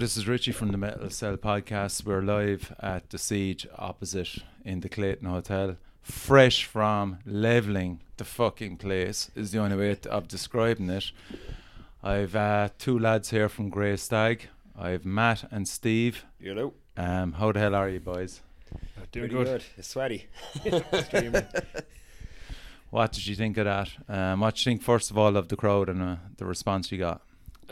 Hello, this is Richie from the Metal Cell podcast. We're live at the Siege opposite in the Clayton Hotel. Fresh from leveling the fucking place is the only way of describing it. I've uh, two lads here from Grey Stag. I've Matt and Steve. You know, Um, how the hell are you boys? Doing pretty good. It's sweaty. What did you think of that? Um, what did you think first of all of the crowd and uh, the response you got?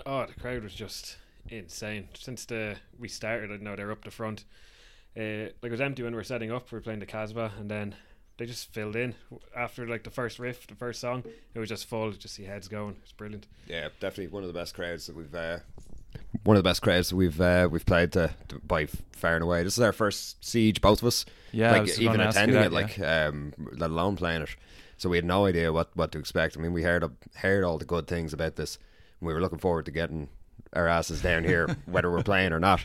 oh, the crowd was just insane. Since the we started, I know they're up the front. Uh, like it was empty when we were setting up. We were playing the Kasbah, and then they just filled in after like the first riff, the first song. It was just full. Just see heads going. It's brilliant. Yeah, definitely one of the best crowds that we've. Uh, one of the best crowds that we've uh, we've played to, to by far and away. This is our first siege, both of us. Yeah, I was like even gonna ask you attending that, it, like um, let alone playing it. So we had no idea what, what to expect. I mean, we heard heard all the good things about this. And we were looking forward to getting our asses down here, whether we're playing or not.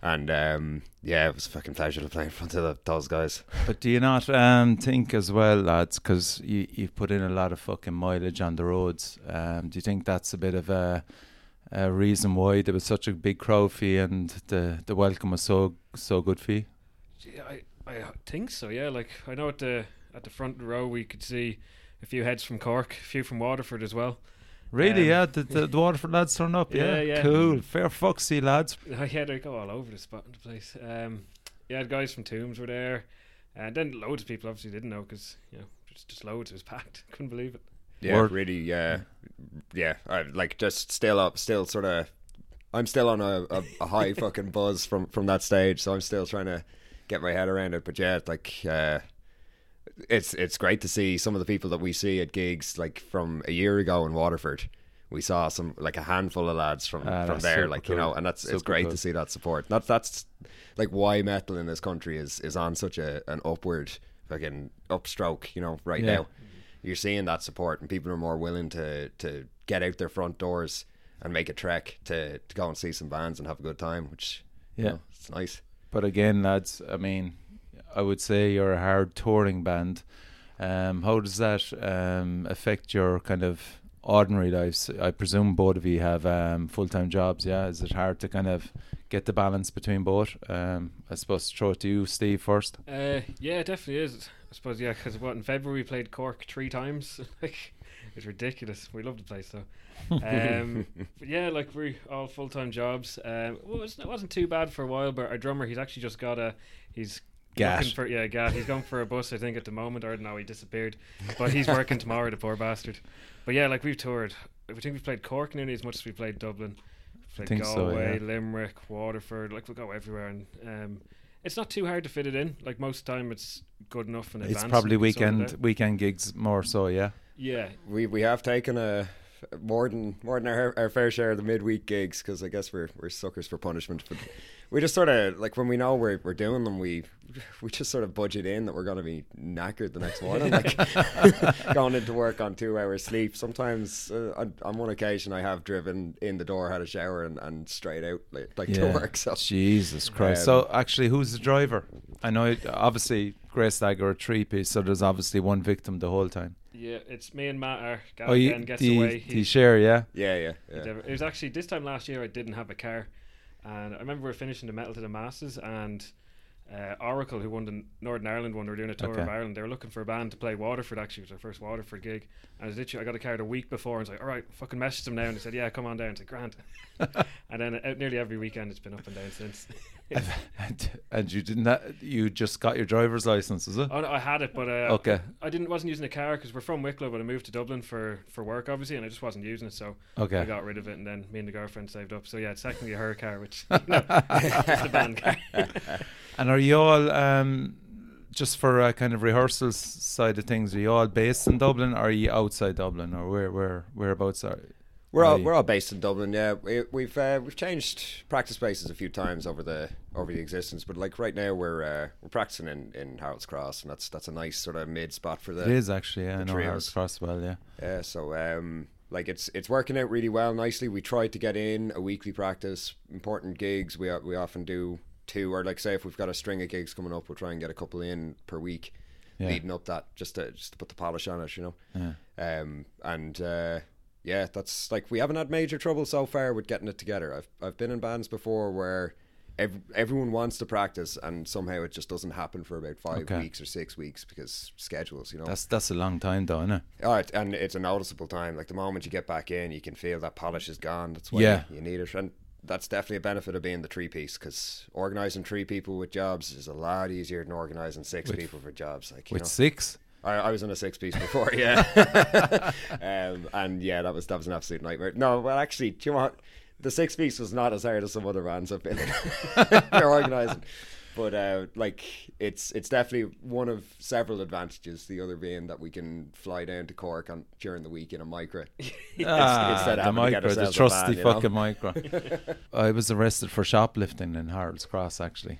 And um, yeah, it was a fucking pleasure to play in front of the, those guys. But do you not um, think as well, lads, because you, you've put in a lot of fucking mileage on the roads, um, do you think that's a bit of a, a reason why there was such a big crowd for you and the, the welcome was so so good for you? Yeah, I I think so. Yeah, like I know at the at the front row we could see a few heads from Cork, a few from Waterford as well. Really, Um, yeah, the, the, the Waterford lads turn up, yeah, Yeah, yeah. cool, fair foxy see lads. yeah, they go all over the spot in the place. Um, yeah, the guys from Tombs were there, and then loads of people obviously didn't know because you know just just loads. It was packed. Couldn't believe it. Yeah, Word. really. Yeah, yeah. I, like just still up, still sort of. I'm still on a, a, a high fucking buzz from from that stage, so I'm still trying to get my head around it. But yeah, like uh, it's it's great to see some of the people that we see at gigs, like from a year ago in Waterford. We saw some like a handful of lads from Ah, from there, super like you know, and that's it's great cool. to see that support. That's that's like why metal in this country is is on such a an upward fucking upstroke, you know, right Yeah. now you're seeing that support and people are more willing to to get out their front doors and make a trek to, to go and see some bands and have a good time which you Yeah. know, it's nice But again, lads, I mean, I would say you're a hard touring band. Um, how does that um, affect your kind of ordinary lives? I presume both of you have um, full time jobs. Yeah, is it hard to kind of get the balance between both? Um, I suppose to throw it to you, Steve, first. Uh, yeah, it definitely is. I suppose yeah, because what in February we played Cork three times. like it's ridiculous. We love the place though. Um, yeah, like we're all full time jobs. Um, well, it, was, it wasn't too bad for a while, but our drummer he's actually just got a he's Gatt. looking for yeah gatt. He's going for a bus I think at the moment. Or no, he disappeared, but he's working tomorrow. The poor bastard. But yeah, like we've toured. I think we've played Cork nearly as much as we played Dublin. Played think so, Galway, yeah. Limerick, Waterford. Like we go everywhere, and um, it's not too hard to fit it in. Like most time, it's good enough in advance. It's probably you can sort it weekend weekend gigs more so. Yeah. Yeah, we we have taken a more than more than our, our fair share of the midweek gigs because I guess we're we're suckers for punishment but we just sort of like when we know we're, we're doing them we we just sort of budget in that we're going to be knackered the next morning like going into work on two hours sleep sometimes uh, on, on one occasion I have driven in the door had a shower and, and straight out like, like to work so Jesus Christ. Um, so actually, who's the driver? I know it, obviously Grey Stag are a three piece, so there's obviously one victim the whole time. yeah. It's me and Matt. Are Gav Oh, you, again gets do, you- away. do you He's- share? Yeah. yeah yeah, yeah. ever- it was actually this time last year. I didn't have a car, and I remember we are finishing the Metal to the Masses and. Uh, Oracle, who won the Northern Ireland one, they were doing a tour Okay. of Ireland. They were looking for a band to play Waterford. Actually, it was their first Waterford gig. And I was literally, I got a card a week before, and I was like, "All right, fucking messaged them now." And they said, "Yeah, come on down." It's like "Grant," and then uh, nearly every weekend, it's been up and down since. and, and you didn't. ha- You just got your driver's license, is it? Oh, no, I had it, but uh, Okay. I didn't wasn't using a car because we're from Wicklow, but I moved to Dublin for for work, obviously, and I just wasn't using it, so okay. I got rid of it, and then me and the girlfriend saved up. So yeah, it's technically her car, which you know, it's the band car. And are you all um, just for uh, kind of rehearsals side of things? Are you all based in Dublin, or are you outside Dublin, or where where whereabouts are? We're all we're all based in Dublin. Yeah, we, we've uh, we've changed practice spaces a few times over the over the existence, but like right now we're uh, we're practicing in, in Harold's Cross, and that's that's a nice sort of mid spot for the. It is actually. Yeah, I know. Harold's Cross well. Yeah. Yeah, so um, like it's it's working out really well nicely. We try to get in a weekly practice, important gigs. We we often do two, or like say if we've got a string of gigs coming up, we'll try and get a couple in per week, Yeah. leading up that just to just to put the polish on it, you know. Yeah. Um, and uh, yeah, that's like we haven't had major trouble so far with getting it together. I've I've been in bands before where ev- everyone wants to practice and somehow it just doesn't happen for about five Okay. weeks or six weeks because schedules, you know. That's that's a long time, though, isn't it? Oh, it, and it's a noticeable time. Like the moment you get back in, you can feel that polish is gone. That's why Yeah. you, you need it, and that's definitely a benefit of being the three piece because organizing three people with jobs is a lot easier than organizing six With- people for jobs. Like you With know, six. I, I was in a six piece before, yeah, um, and yeah, that was that was an absolute nightmare. No, well, actually, do you know? The six piece was not as hard as some other bands I've been in for organising, but uh, like it's it's definitely one of several advantages. The other being that we can fly down to Cork on during the week in a micro. Ah, the having to get micro, the trusty van, know? fucking micro. I was arrested for shoplifting in Harold's Cross. Actually,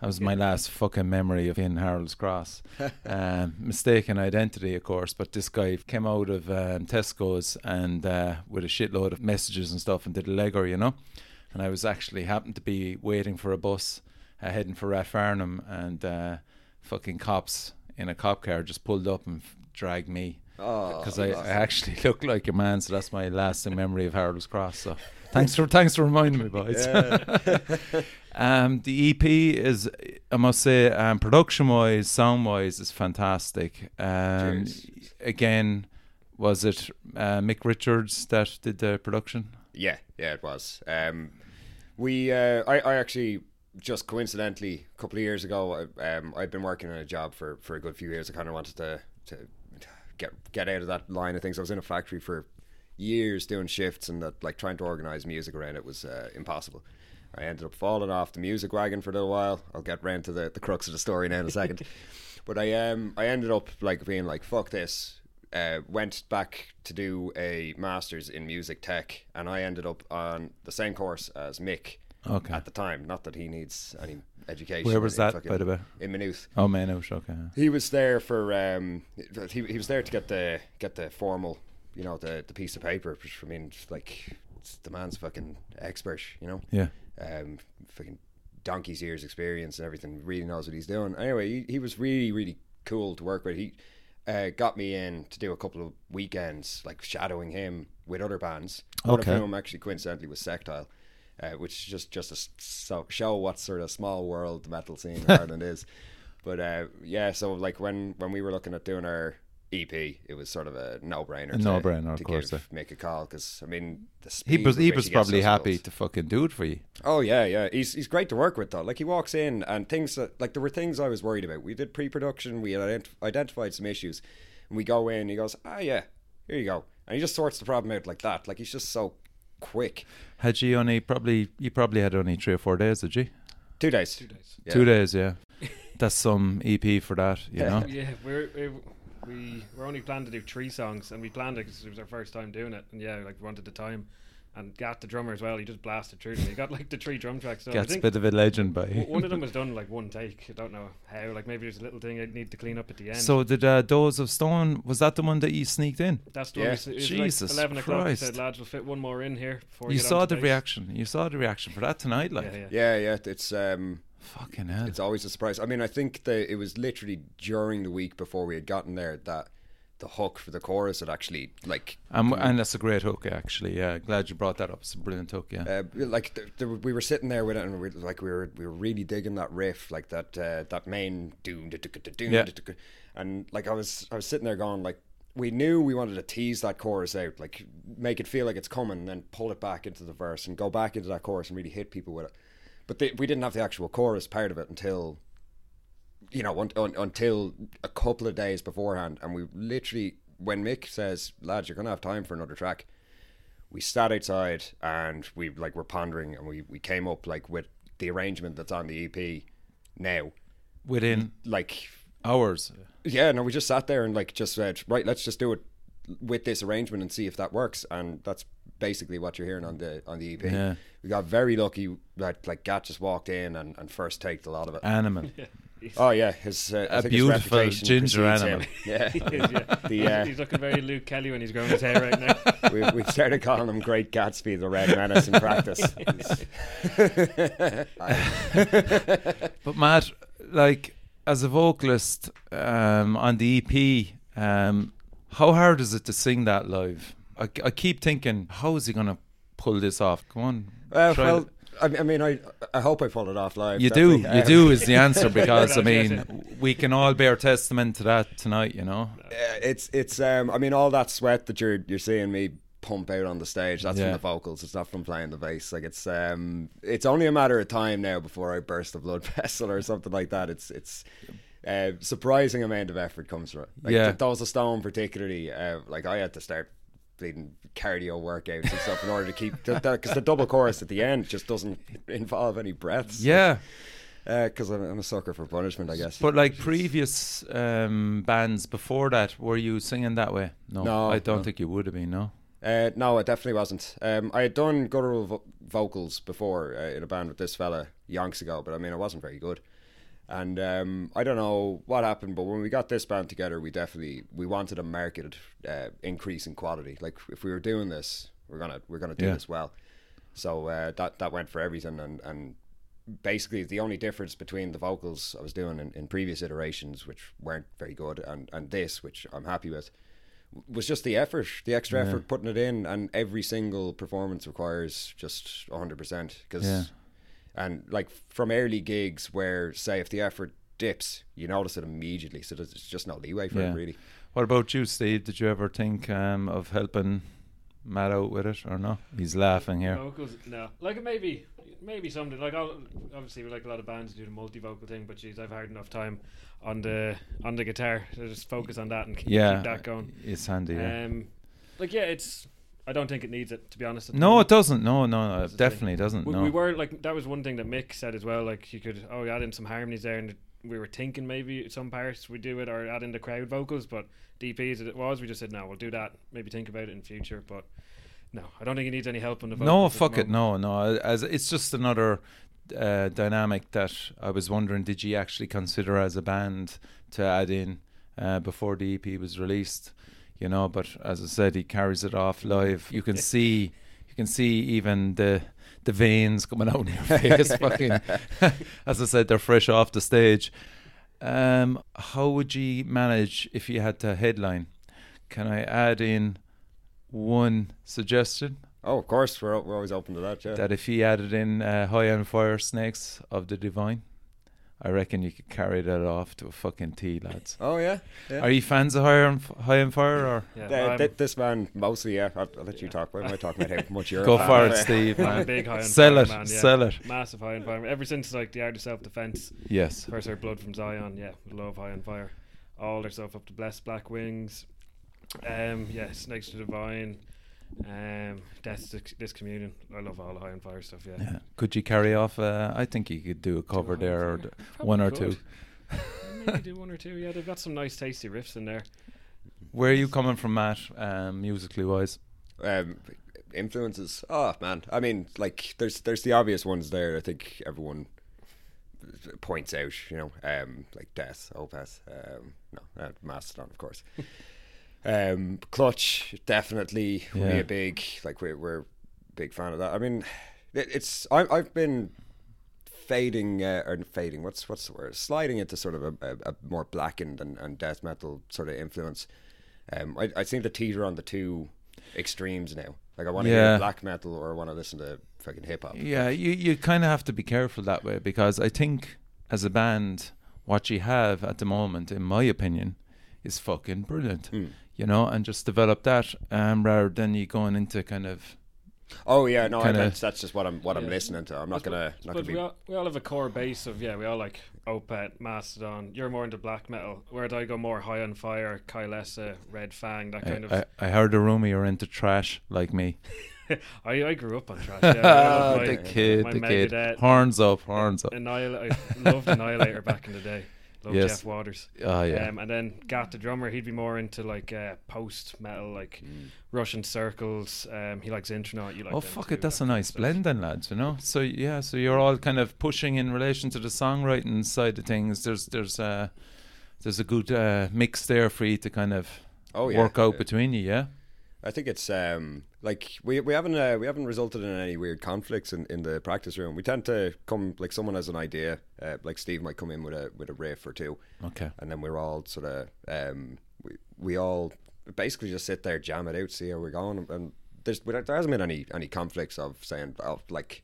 that was my last fucking memory of in Harold's Cross. Um, mistaken identity, of course, but this guy came out of um, Tesco's and uh, with a shitload of messages and stuff and did a legger, you know. And I was actually happened to be waiting for a bus uh, heading for Rathfarnham, and uh, fucking cops in a cop car just pulled up and f- dragged me Oh, because I, I awesome. actually look like a man, so that's my lasting memory of Harold's Cross. So thanks for thanks for reminding me, boys. um, the EP is, I must say, um, production wise, sound wise, is fantastic. Um, again, was it uh, Mick Richards that did the production? Yeah, yeah, it was. Um, we, uh, I, I actually just coincidentally a couple of years ago, um, I'd been working on a job for, for a good few years. I kind of wanted to to get get out of that line of things. I was in a factory for years doing shifts and that like trying to organize music around it was uh, impossible. I ended up falling off the music wagon for a little while. I'll get round to the, the crux of the story now in a second. but I um I ended up like being like fuck this. Uh, went back to do a master's in music tech, and I ended up on the same course as Mick Okay. at the time. Not that he needs any education. Where was in that, fucking- by the way? In Maynooth. Oh man, it was okay. He was there for um, he, he was there to get the get the formal, you know, the the piece of paper. Which I mean, like the man's fucking expert, you know. Yeah. Um, fucking donkey's ears experience and everything. Really knows what he's doing. Anyway, he, he was really really cool to work with. He uh, got me in to do a couple of weekends, like shadowing him with other bands. One Okay. of whom actually coincidentally was Sectile. Uh, which is just just to so, show what sort of small world the metal scene in Ireland is. But uh, yeah, so like when when we were looking at doing our EP, it was sort of a no brainer. A no-brainer, of course, Give, make a call because I mean the He was he was probably happy calls. to fucking do it for you. Oh yeah, yeah. He's he's great to work with though. Like he walks in and things that like there were things I was worried about. We did pre-production. We had ident- identified some issues, and we go in. He goes, ah yeah, here you go, and he just sorts the problem out like that. Like he's just so quick. Had you only probably you probably had only three or four days, did you? Two days. Two days. Yeah. Two days, yeah. That's some EP for that, you Yeah. know. Yeah, we're, we we were only planned to do three songs, and we planned it because it was our first time doing it, and yeah, like we wanted the time. And got the drummer as well, he just blasted through them. He got like the three drum tracks. done. I Gets a bit of a legend by. one of them was done like one take. I don't know how. Like maybe there's a little thing I need to clean up at the end. So did uh, Those of Stone? Was that the one that you sneaked in? that's the Yeah. one. we s- It was Jesus like Eleven o'clock. We said lads, we'll fit one more in here. Before we You saw the bass." reaction. You saw the reaction for that tonight, like Yeah, yeah. Yeah, yeah. It's um, fucking hell. it's always a surprise. I mean, I think that it was literally during the week before we had gotten there that the hook for the chorus It actually like And, and that's a great hook, actually. Yeah, glad you brought that up. It's a brilliant hook. Yeah. Uh, like th- th- we were sitting there with it, and we like we were we were really digging that riff, like that uh, that main doom, Yeah. and like I was I was sitting there going like we knew we wanted to tease that chorus out, like make it feel like it's coming, and then pull it back into the verse and go back into that chorus and really hit people with it. But the, we didn't have the actual chorus part of it until you know un, un, until a couple of days beforehand, and we literally when Mick says, "Lads, you're gonna have time for another track." we sat outside and we like were pondering and we, we came up like with the arrangement that's on the EP now. Within Like hours. yeah, no, we just sat there and like just said, right, let's just do it with this arrangement and see if that works. And that's basically what you're hearing on the on the EP. Yeah. We got very lucky that like Gatt just walked in and, and first taked a lot of it. Animal. oh yeah, his uh, I A think his beautiful ginger animal. him. Yeah. He is, yeah. The, he's, uh, he's looking very Luke Kelly when he's growing his hair right now. we, we started calling him Great Gatsby, the Red Menace in practice. But Matt, like as a vocalist um, on the EP, um, how hard is it to sing that live? I, I keep thinking, how is he going to pull this off? Come on. Uh, try well, it. I, I mean, I I hope I pull it off live. You do, definitely. you Um, do is the answer because I Right, mean we can all bear testament to that tonight, you know. Uh, it's it's um I mean all that sweat that you're you're seeing me pump out on the stage that's Yeah. from the vocals it's not from playing the bass like it's um it's only a matter of time now before I burst a blood vessel or something like that it's it's uh, surprising amount of effort comes from it like Yeah. th- those of stone particularly uh, like I had to start bleeding cardio workouts and stuff in order to keep because the double chorus at the end just doesn't involve any breaths Yeah, because I'm, I'm a sucker for punishment I guess but like previous um, bands before that, were you singing that way? No, No, I don't no. think you would have been. No. Uh, no, it definitely wasn't. Um, I had done guttural vo- vocals before uh, in a band with this fella yonks ago, but I mean, it wasn't very good. And um, I don't know what happened, but when we got this band together, we definitely we wanted a marketed uh, increase in quality. Like if we were doing this, we're gonna we're gonna do Yeah. this well. So uh, that that went for everything, and and basically the only difference between the vocals I was doing in, in previous iterations, which weren't very good, and and this, which I'm happy with, was just the effort, the extra Yeah. effort putting it in, and every single performance requires just 100 percent because, Yeah. And like from early gigs where say if the effort dips, you notice it immediately, so there's just no leeway for Yeah. it really. What about you, Steve? Did you ever think um, of helping Matt out with it or no? He's laughing here. Vocals, no. Like maybe, maybe something. Like I'll, obviously, like a lot of bands do the multi-vocal thing, but geez, I've had enough time on the on the guitar to just focus on that and keep, Yeah, keep that going. it's handy. Yeah. Um, like yeah, it's. I don't think it needs it to be honest. no, it doesn't. No, no, no it definitely doesn't. We, no. we were like that was one thing that Mick said as well. Like you could oh add in some harmonies there, and we were thinking maybe some parts we do it or add in the crowd vocals, but DPs as it was, we just said no, we'll do that. Maybe think about it in future, but no, I don't think it needs any help on the vocals. No, fuck it. No, no. As it's just another uh, dynamic that I was wondering. Did you actually consider as a band to add in uh, before the EP was released? You know, but as I said, he carries it off live. You can see, you can see even the the veins coming out in your face. fucking, as I said, they're fresh off the stage. Um, how would you manage if you had to headline? Can I add in one suggestion? Oh, of course, we're we're always open to that. Yeah. that if he added in uh, High on Fire Snakes of the Divine, I reckon you could carry that off to a fucking T, lads. oh yeah. yeah. Are you fans of High on, F- High on Fire or? Yeah, I'm, th- this man mostly, yeah. I'll, I'll let you talk. Why am I talking about how much you're? Go fan for it, Steve, man. big high on Sell fire it, man, yeah. sell it. Massive high on fire. Ever since like the art of self defense, Yes. first heard blood from Zion, yeah, love high on fire. All their stuff up to blessed black wings. Um, yeah, snakes to divine. Um, death to this communion. I love all the high on fire stuff. Yeah. Yeah. Could you carry off? Uh, I think you could do a cover Do High there, or d- one or could. two. Maybe do one or two. Yeah, they've got some nice tasty riffs in there. Where are you coming from, Matt, um, musically wise? um, influences. Oh man, I mean, like there's there's the obvious ones there. I think everyone points out. You know, um, like Death, Opeth, um, no, uh, Mastodon, of course. um, Clutch definitely be Yeah. a big like we're we're big fan of that. I mean, it, it's I, I've been fading uh, or fading. What's what's the word? Sliding into sort of a, a, a more blackened and, and death metal sort of influence. Um, I I seem to teeter on the two extremes now. Like I want to Yeah. hear black metal or I want to listen to fucking hip hop. Yeah, you you kind of have to be careful that way because I think as a band, what you have at the moment, in my opinion, is fucking brilliant. Mm. You know, and just develop that um, rather than you going into kind of Oh yeah, no, Kinda- meant that's just what I'm what I'm listening to. I'm not But- gonna not But gonna we be. all, we all have a core base of yeah. We all like Opeth, Mastodon. You're more into black metal, whereas I go more high on fire, Kylesa, Red Fang, that kind I, of. I, I heard a rumor you're into trash like me. I, I grew up on trash. Yeah, I love my- the kid, my the kid. Horns up, horns up. Annihil- I loved Annihilator back in the day. Loved Yes. Jeff Waters. Oh yeah. Um, and then Gatt the drummer, he'd be more into like uh, post metal, like Mm. Russian circles. Um, he likes Intronaut. You like oh fuck too, it, that's that a nice stuff. blend then, lads. You know. So yeah, so you're all kind of pushing in relation to the songwriting side of things. There's there's uh there's a good uh, mix there for you to kind of Oh yeah, work out Yeah. between you. Yeah. I think it's um like we we haven't uh, we haven't resulted in any weird conflicts in, in the practice room. We tend to come like someone has an idea, uh, like Steve might come in with a with a riff or two, Okay. and then we're all sort of um we we all basically just sit there, jam it out, see how we're going, and there's there hasn't been any any conflicts of saying oh like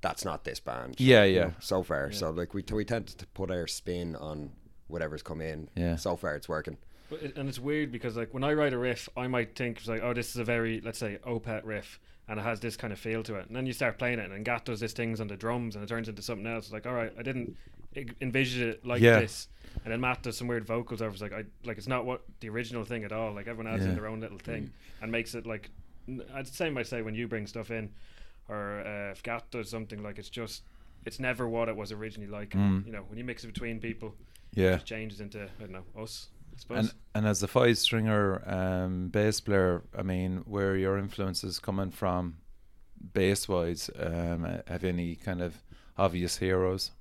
that's not this band. Yeah, yeah. know, so far, so like we we tend to put our spin on whatever's come in. Yeah. So far, it's working. But it, and it's weird because like when I write a riff, I might think it's like, oh, this is a very let's say Opeth riff, and it has this kind of feel to it. And then you start playing it, and Gatt does these things on the drums, and it turns into something else. It's like, all right, I didn't envision it like Yeah. this. And then Matt does some weird vocals over. It's like I like it's not what the original thing at all. Like everyone adds Yeah. in their own little thing and makes it like. n- I'd the same I say when you bring stuff in, or uh, if Gatt does something like it's just. It's never what it was originally like. Mm. You know, when you mix it between people, it Yeah. just changes into I don't know us. I suppose. And and as a five stringer um, bass player, I mean, where are your influences coming from, bass wise? Um, have any kind of obvious heroes?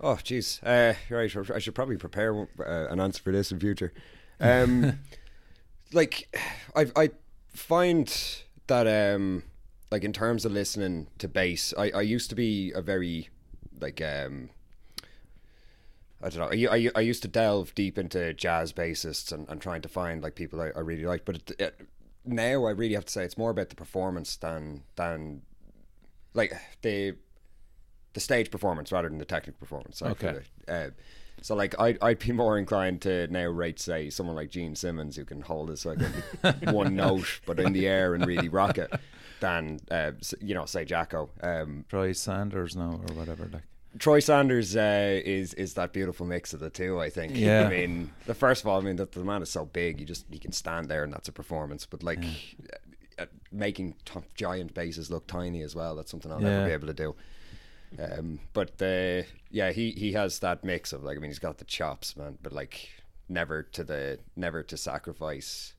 Oh, jeez. Uh, right, I should probably prepare uh, an answer for this in future. Um, like, I I find that um, like in terms of listening to bass, I, I used to be a very like um. I don't know. I, I, I used to delve deep into jazz bassists and, and trying to find like people I, I really like, but it, it, now I really have to say it's more about the performance than than like the the stage performance rather than the technical performance. I Okay. Uh, so like I'd, I'd be more inclined to now rate say someone like Gene Simmons who can hold us like one note but in the air and really rock it than uh, you know say Jaco. Um, Troy Sanders now or whatever. Like, Troy Sanders uh, is is that beautiful mix of the two. I think. Yeah. I mean, the first of all, I mean, the, the man is so big, you just you can stand there and that's a performance. But like uh, making t- giant bases look tiny as well, that's something I'll Yeah. never be able to do. Um, but uh, yeah, he he has that mix of like, I mean, he's got the chops, man, but like never to the never to sacrifice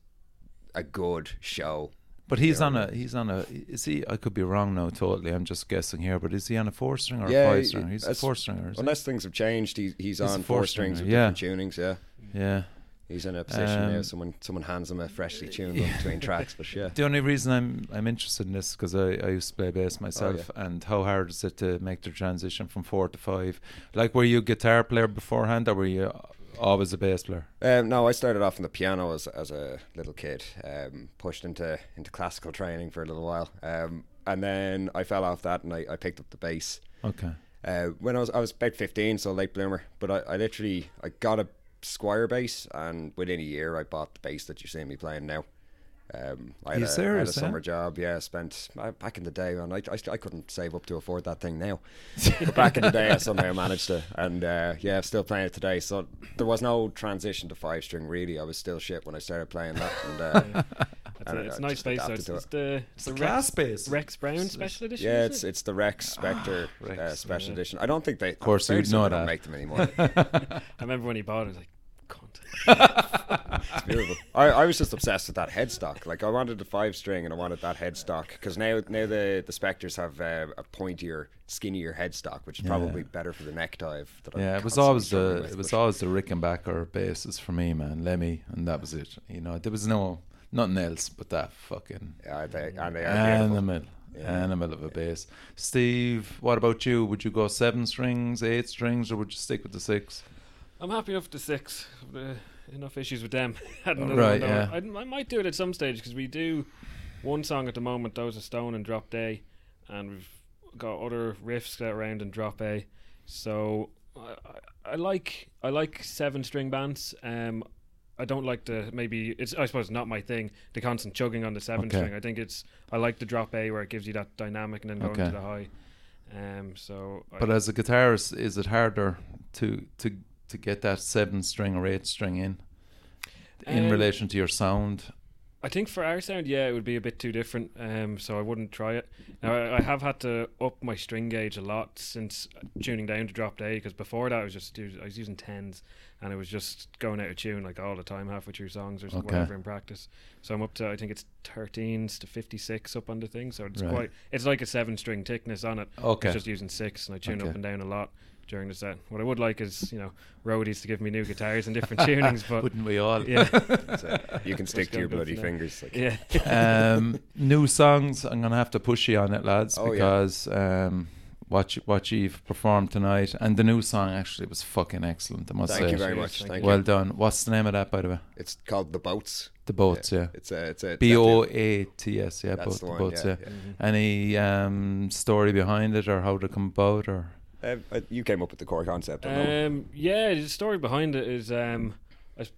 a good show. But he's on a he's on a is he? I could be wrong now. Totally, I'm just guessing here. But is he on a four string or Yeah, a five he- string? He's a four stringer. Unless things have changed, he, he's, He's on four strings with yeah. different tunings. Yeah. Yeah. He's in a position now. Um, Someone someone hands him a freshly tuned one between tracks. But yeah, The only reason I'm I'm interested in this because I, I used to play bass myself, and how hard is it to make the transition from four to five? Like, were you a guitar player beforehand, or were you always a bass player? um, no, I started off on the piano as as a little kid. Um, pushed into into classical training for a little while, um, and then I fell off that and I, I picked up the bass. Okay. Uh, when I was I was about fifteen, so late bloomer. But I, I literally I got a Squier bass, and within a year I bought the bass that you see me playing now. Um, I had, You a, I had a serious, eh? summer job. Yeah, spent uh, back in the day, and I, I, I couldn't save up to afford that thing now. but back in the day, I somehow managed to, and uh, yeah, I'm still playing it today. So there was no transition to five string really. I was still shit when I started playing that, and uh, It's, and a, it's I nice bass. though. adapted It's, it's it. the it's the class Rex, bass. Rex Brown special edition. yeah, it's it? it's the Rex Spector Rex, uh, special yeah. edition. I don't think they. Of course you'd know that. Don't make them anymore. I remember when he bought it. I was like, It's beautiful. I, I was just obsessed with that headstock. Like I wanted the five string and I wanted that headstock because now now the the Spectors have uh, a pointier, skinnier headstock, which is Yeah. probably better for the neck dive. That I'm Yeah, it was always the with, it was but- always the Rickenbacker basses for me, man. Lemmy, and that was it. You know, there was no nothing else but that fucking yeah, they, and they animal, Yeah. animal of a bass. Steve, what about you? Would you go seven strings, eight strings, or would you stick with the six? I'm happy enough to six. Uh, enough issues with them. Right, yeah. I, I might do it at some stage because we do one song at the moment. Those of Stone and Drop A, and we've got other riffs that around in Drop A. So I, I, I like I like seven string bands. Um, I don't like the maybe it's I suppose not my thing the constant chugging on the seven Okay. string. I think it's I like the drop A where it gives you that dynamic and then going Okay. to the high. Um, so I- But as a guitarist, is it harder to to to get that seven string or eight string in in Um, relation to your sound? I think for our sound, yeah, it would be a bit too different. Um, so I wouldn't try it. Now I, I have had to up my string gauge a lot since tuning down to drop A because before that I was just I was using tens and it was just going out of tune like all the time, halfway through songs or Okay. whatever in practice. So I'm up to I think it's 13s to 56 up on the thing. So it's Right. quite it's like a seven string thickness on it. Okay. It's just using six and I tune Okay. up and down a lot during the set. What I would like is you know roadies to give me new guitars and different tunings, but Wouldn't we all? yeah, So you can stick to your bloody from fingers. Like, yeah. um, new songs. I'm gonna have to push you on it, lads, Oh, yeah. because um, what you, what you've performed tonight, and the new song actually was fucking excellent. I must Thank say. you very Cheers, much. thank Thank well you. done. What's the name of that, by the way? It's called the boats. The boats, yeah. It's a it's a it's B O definitely- A T S, yeah. That's Boat, the the one. boats, yeah. yeah, Mhm. Any um, story behind it, or how did it come about, or yeah. Uh, uh, you came up with the core concept. I. Um, yeah, the story behind it is, um, I, s-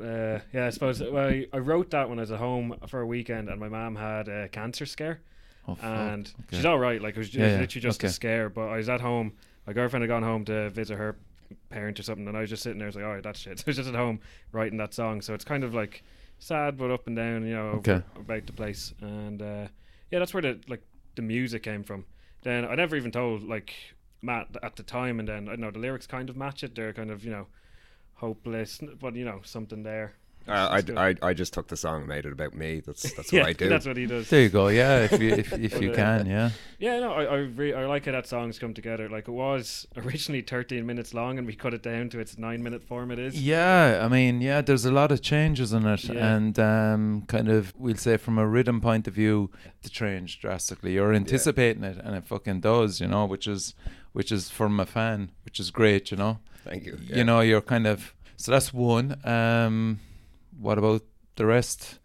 uh, yeah, I suppose. Well, I, I wrote that when I was at home for a weekend, and my mom had a cancer scare, oh, and okay. she's all right. Like it was, ju- Yeah, it was yeah, literally just okay. a scare. But I was at home. My girlfriend had gone home to visit her parent or something, and I was just sitting there. I was like, all right, that's shit. So I was just at home writing that song. So it's kind of like sad, but up and down. You know, Okay. about the place, and uh, yeah, that's where the like the music came from. Then I never even told like Matt at the time, and then I know the lyrics kind of match it. They're kind of you know hopeless, but you know something there. Uh, I, I I just took the song and made it about me. That's that's yeah, what I do. That's what he does. There you go. Yeah, if you if, if But, you uh, can, yeah. Yeah, no, I I, re- I like how that song's come together. Like it was originally 13 minutes long, and we cut it down to its nine minute form. It is. Yeah, I mean, yeah, there's a lot of changes in it, Yeah. and um, kind of, we'll say from a rhythm point of view, the change drastically. You're anticipating it, and it fucking does, you know, which is, which is from a fan, which is great, you know. Thank you. You know, you're kind of so that's one. Um, what about the rest?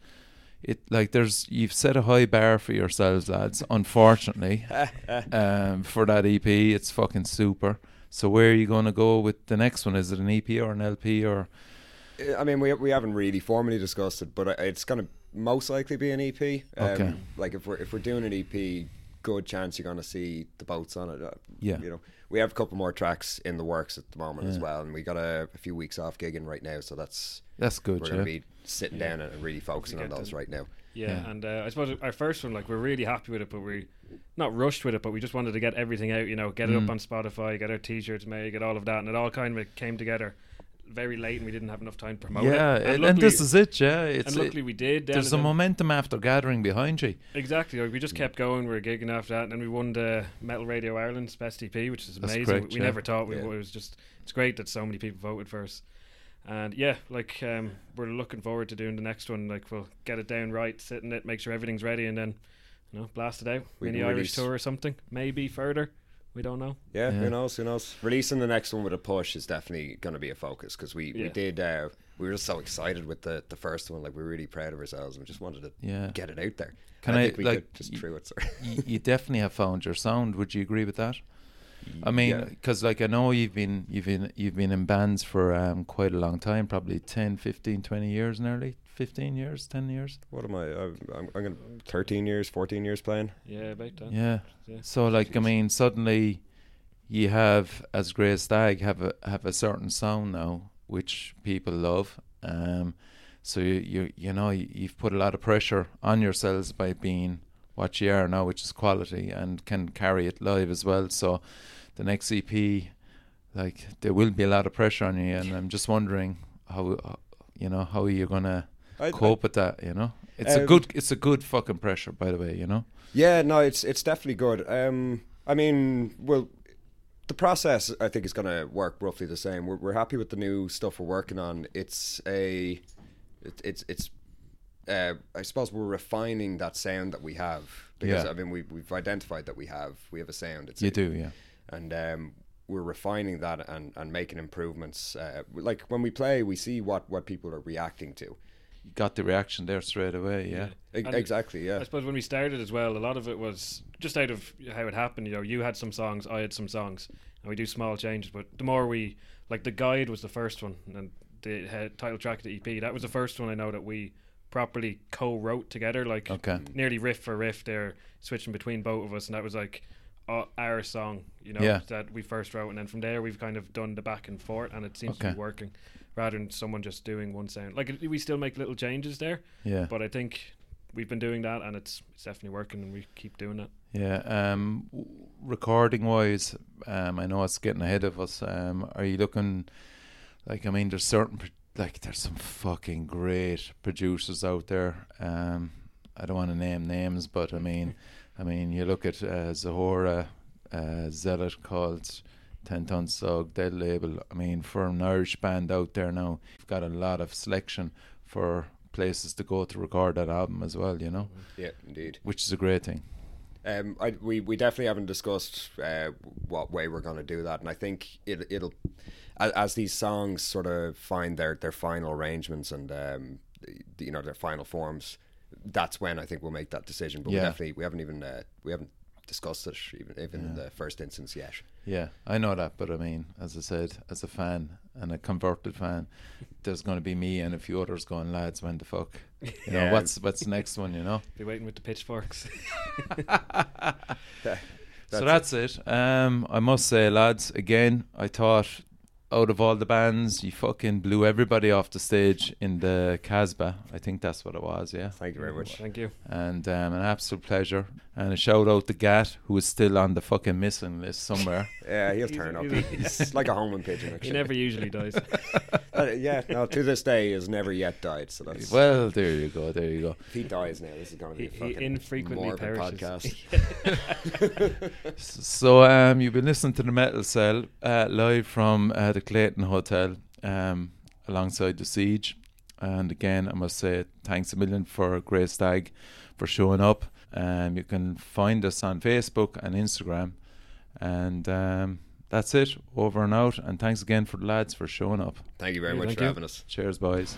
It like there's you've set a high bar for yourselves, lads. Unfortunately, um, for that EP, it's fucking super. So where are you going to go with the next one? Is it an EP or an LP or? I mean, we we haven't really formally discussed it, but it's going to most likely be an EP. Um, Okay. Like if we're if we're doing an EP, good chance you're going to see the boats on it. Uh, Yeah. You know, we have a couple more tracks in the works at the moment as well, and we got a, a few weeks off gigging right now, so that's That's good, we're yeah. going to be sitting Yeah. down and really focusing on those them. right now. Yeah, Yeah. and uh, I suppose our first one, like we're really happy with it, but we not rushed with it, but we just wanted to get everything out. You know, get it Mm. up on Spotify, get our T-shirts made, get all of that, and it all kind of came together very late, and we didn't have enough time to promote yeah, it. and, and this is it, yeah. It's and luckily we did. there's a momentum after gathering behind you. Exactly. Like we just kept going. We were gigging after that, and then we won the Metal Radio Ireland's best EP, which is amazing. correct, we yeah. never thought we Yeah. would. It was just it's great that so many people voted for us. And yeah, like um, we're looking forward to doing the next one. Like we'll get it down right, sit in it, make sure everything's ready, and then you know blast it out. We Mini Irish tour or something, maybe further. We don't know. Yeah, Yeah. who knows? Who knows? Releasing the next one with a push is definitely going to be a focus because we, we did. Uh, we were just so excited with the, the first one. Like we were really proud of ourselves and we just wanted to Yeah. get it out there. Can And I, think we like, could just y- threw it. Sorry. you, you definitely have found your sound. Would you agree with that? I mean, Yeah. because like I know you've been you've been you've been in bands for um, quite a long time, probably 10, 15, 20 years nearly. 15 years, 10 years. What am I? I'm, I'm, I'm going 13 years, 14 years playing. Yeah, about that. Yeah. Yeah. So like I mean suddenly you have as Grey Stag have a have a certain sound now which people love. Um so you you, you know you, you've put a lot of pressure on yourselves by being what you are now which is quality and can carry it live as well. So the next EP like there will be a lot of pressure on you and I'm just wondering how uh, you know how you're going to I, cope with that, you know? It's a Um, good it's a good fucking pressure by the way, you know? Yeah, no, it's it's definitely good. Um, I mean, well, the process I think is going to work roughly the same. We're we're happy with the new stuff we're working on. It's a, it, it's it's. Uh, I suppose we're refining that sound that we have because Yeah. I mean we we've identified that we have we have a sound. It's You a- do, yeah. and um, we're refining that and, and making improvements. Uh, like when we play, we see what, what people are reacting to. You got the reaction there straight away, yeah. E- exactly, yeah. I suppose when we started as well, a lot of it was just out of how it happened. You know, you had some songs, I had some songs, and we do small changes. But the more we, like, the guide was the first one, and the uh, title track of the EP, that was the first one I know that we properly co-wrote together, like Okay. nearly riff for riff. There, switching between both of us, and that was like uh, our song, you know, Yeah. that we first wrote, and then from there we've kind of done the back and forth, and it seems to be working, rather than someone just doing one sound. Like we still make little changes there. Yeah. But I think we've been doing that and it's it's definitely working and we keep doing it. Yeah. Um, recording wise, um, I know it's getting ahead of us. Um, are you looking like I mean there's certain like there's some fucking great producers out there. Um, I don't want to name names, but I mean, I mean you look at uh, Zhora, uh, Zealot Cult, Ten Ton Slug, Dead Label. I mean, for an Irish band out there now, you've got a lot of selection for places to go to record that album as well, you know? Mm-hmm. Yeah, indeed. Which is a great thing. Um, I, we, we definitely haven't discussed uh, what way we're going to do that. And I think it, it'll, as, as these songs sort of find their, their final arrangements and, um, you know, their final forms, that's when I think we'll make that decision. But yeah. we definitely we haven't even uh, we haven't discussed it even even in the first instance yet. Yeah, I know that, but I mean, as I said, as a fan and a converted fan, there's going to be me and a few others going, lads, when the fuck, you know, what's what's the next one, you know? Be waiting with the pitchforks. so that's it. Um, I must say, lads, again, I thought out of all the bands, you fucking blew everybody off the stage in the Kasbah. I think that's what it was, yeah. Thank you very much. Thank you. And um, an absolute pleasure. And a shout out to Gatt, who is still on the fucking missing list somewhere. Yeah, he'll He's- turn up. he's- He's like a homing pigeon. Actually. He never usually dies. Uh, yeah, no. To this day, he has never yet died. So that's well, there you go, there you go. if he dies now, this is going to be a He- he fucking infrequently morbid perishes. podcast. So um, you've been listening to the Metal Cell uh, live from uh, the Clayton Hotel um, alongside the Siege. And again, I must say thanks a million for Grey Stag for showing up. Um, you can find us on Facebook and Instagram. And um, that's it. Over and out. And thanks again for the lads for showing up. Thank you very yeah, much for you. having us. Cheers, boys.